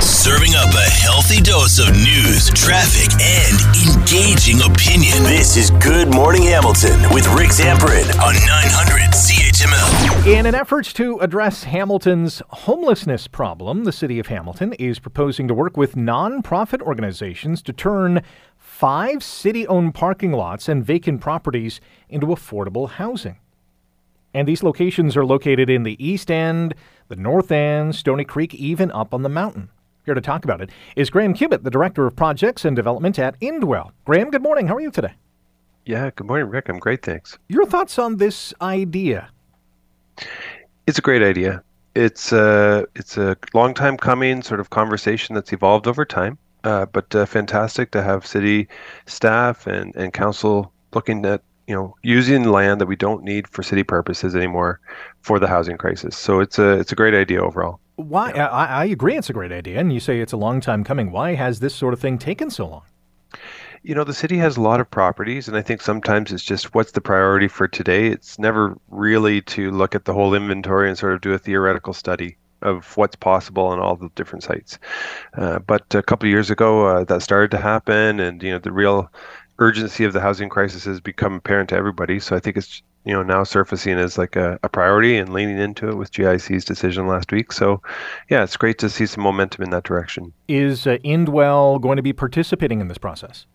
Serving up a healthy dose of news, traffic, and engaging opinion. This is Good Morning Hamilton with Rick Zamperin on 900 CHML. In an effort to address Hamilton's homelessness problem, the City of Hamilton is proposing to work with non-profit organizations to turn five city owned parking lots and vacant properties into affordable housing. And these locations are located in the East End, the North End, Stoney Creek, even up on the mountain. Here to talk about it is Graham Cubitt, the Director of Projects and Development at Indwell. Graham, good morning. How are you today? Yeah, good morning, Rick. I'm great, thanks. Your thoughts on this idea? It's a great idea. It's a uh, it's a long time coming sort of conversation that's evolved over time, uh, but uh, fantastic to have city staff and, and council looking at you know using land that we don't need for city purposes anymore for the housing crisis. So it's a it's a great idea overall. Why? Yeah. I, I agree, it's a great idea, and you say it's a long time coming. Why has this sort of thing taken so long? You know, the city has a lot of properties, and I think sometimes it's just what's the priority for today. It's never really to look at the whole inventory and sort of do a theoretical study of what's possible on all the different sites. Uh, but a couple of years ago, uh, that started to happen, and you know, the real urgency of the housing crisis has become apparent to everybody. So I think it's you know now surfacing as like a, a, priority and leaning into it with GIC's decision last week. So yeah, it's great to see some momentum in that direction. Is uh, Indwell going to be participating in this process?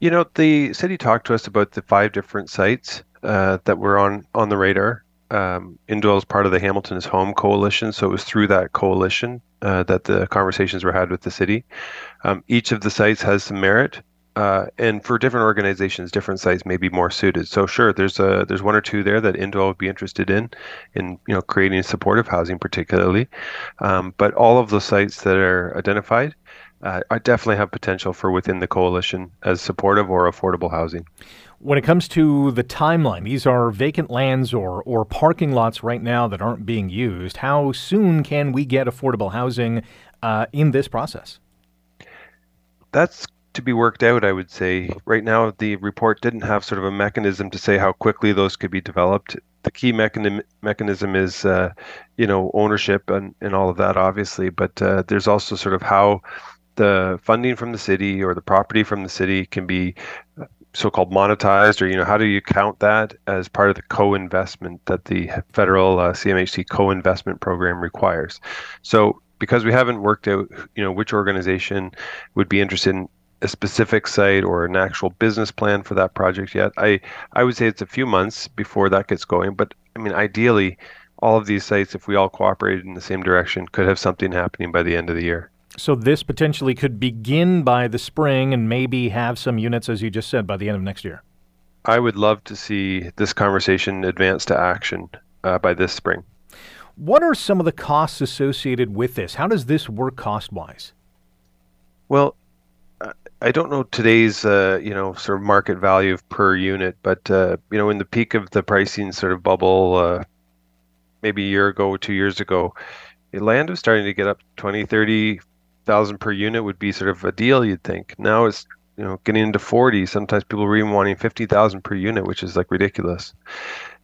You know, the city talked to us about the five different sites uh, that were on on the radar. Um, Indwell is part of the Hamilton is Home coalition, so it was through that coalition uh, that the conversations were had with the city. Um, each of the sites has some merit uh, and for different organizations, different sites may be more suited. So sure, there's a there's one or two there that Indwell would be interested in, in you know creating supportive housing particularly. Um, but all of the sites that are identified, uh, I definitely have potential for within the coalition as supportive or affordable housing. When it comes to the timeline, these are vacant lands or or parking lots right now that aren't being used. How soon can we get affordable housing uh, in this process? That's to be worked out, I would say. Right now, the report didn't have sort of a mechanism to say how quickly those could be developed. The key mechanism mechanism is, uh, you know, ownership and, and all of that, obviously. But uh, there's also sort of how the funding from the city or the property from the city can be uh, so-called monetized, or you know, how do you count that as part of the co-investment that the federal uh, CMHC co-investment program requires? So because we haven't worked out, you know, which organization would be interested in a specific site or an actual business plan for that project yet. I I would say it's a few months before that gets going, but I mean ideally all of these sites if we all cooperated in the same direction could have something happening by the end of the year. So this potentially could begin by the spring and maybe have some units as you just said by the end of next year. I would love to see this conversation advance to action uh, by this spring. What are some of the costs associated with this? How does this work cost wise? Well, I don't know today's uh, you know sort of market value per unit, but uh, you know in the peak of the pricing sort of bubble, uh, maybe a year ago, two years ago, land was starting to get up 20, 30,000 per unit would be sort of a deal you'd think. Now it's you know getting into 40. Sometimes people are even wanting 50,000 per unit, which is like ridiculous.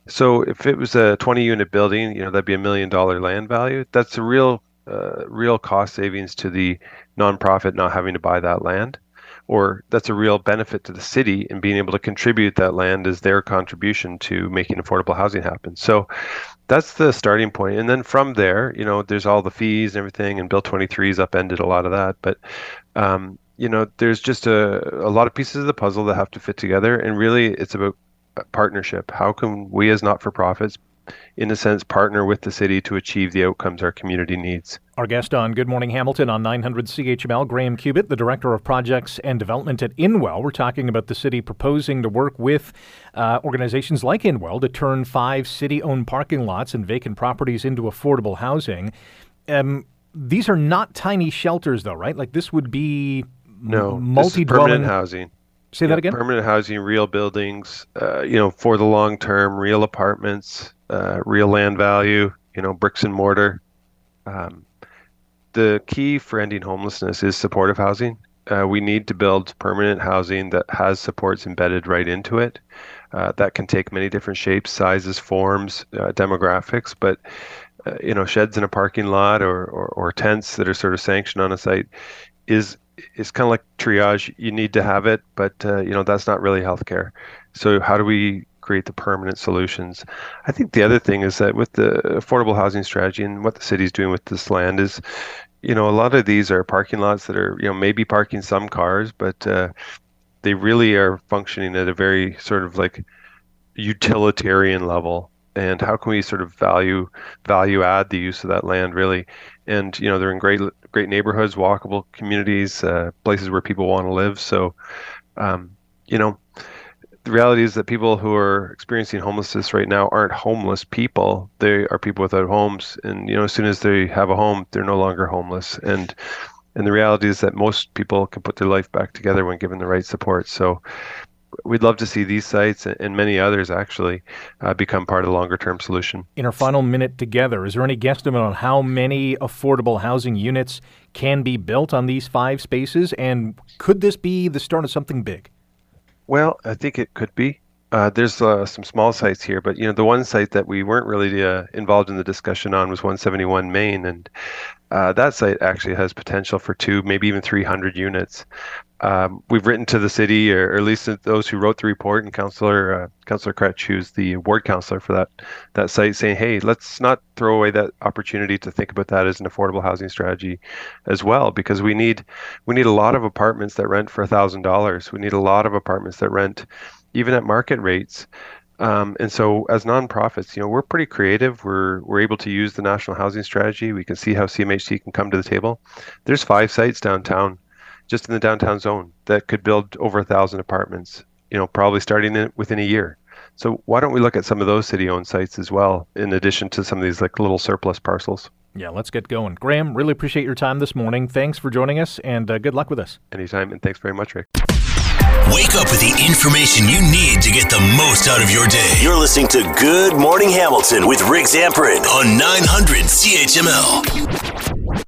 So if it was a 20 unit building, you know that'd be a million dollar land value. That's a real uh, real cost savings to the nonprofit not having to buy that land or that's a real benefit to the city in being able to contribute that land as their contribution to making affordable housing happen. So that's the starting point. And then from there, you know, there's all the fees and everything, and Bill 23 has upended a lot of that. But, um, you know, there's just a, a lot of pieces of the puzzle that have to fit together. And really, it's about partnership. How can we as not for profits in a sense, partner with the city to achieve the outcomes our community needs. Our guest on Good Morning Hamilton on 900 CHML, Graham Cubitt, the Director of Projects and Development at Indwell. We're talking about the city proposing to work with uh, organizations like Indwell to turn five city owned parking lots and vacant properties into affordable housing. Um, these are not tiny shelters, though, right? Like this would be no multi-dwelling permanent housing. Say yeah, that again. Permanent housing, real buildings, uh, you know, for the long term, real apartments, uh, real land value, you know, bricks and mortar. Um, the key for ending homelessness is supportive housing. Uh, we need to build permanent housing that has supports embedded right into it. Uh, that can take many different shapes, sizes, forms, uh, demographics, but uh, you know sheds in a parking lot or, or, or tents that are sort of sanctioned on a site is is kind of like triage. You need to have it, but uh, you know that's not really healthcare. So how do we create the permanent solutions? I think the other thing is that with the affordable housing strategy and what the city's doing with this land is, you know, a lot of these are parking lots that are you know maybe parking some cars, but uh, they really are functioning at a very sort of like utilitarian level. And how can we sort of value value add the use of that land really? And you know they're in great great neighborhoods walkable communities uh, places where people want to live. So um, you know the reality is that people who are experiencing homelessness right now aren't homeless people they are people without homes and you know as soon as they have a home they're no longer homeless and and the reality is that most people can put their life back together when given the right support so we'd love to see these sites and many others actually uh, become part of the longer term solution. In our final minute together, is there any guesstimate on how many affordable housing units can be built on these five spaces? And could this be the start of something big? Well, I think it could be. Uh, there's uh, some small sites here, but you know the one site that we weren't really uh, involved in the discussion on was 171 Main, and uh, that site actually has potential for two, maybe even 300 units um, we've written to the city, or, or, at least those who wrote the report, and Councillor uh, Councillor Kroetsch, who's the ward councillor for that that site, saying, "Hey, let's not throw away that opportunity to think about that as an affordable housing strategy, as well, because we need we need a lot of apartments that rent for thousand dollars. We need a lot of apartments that rent even at market rates." Um, and so, as nonprofits, you know, we're pretty creative. We're we're able to use the national housing strategy. We can see how CMHC can come to the table. There's five sites downtown just in the downtown zone that could build over a thousand apartments. You know, probably starting in, within a year. So why don't we look at some of those city-owned sites as well, in addition to some of these like little surplus parcels? Yeah, let's get going. Graham, really appreciate your time this morning. Thanks for joining us, and uh, good luck with us. Anytime, and thanks very much, Rick. Wake up with the information you need to get the most out of your day. You're listening to Good Morning Hamilton with Rick Zamperin on 900 CHML.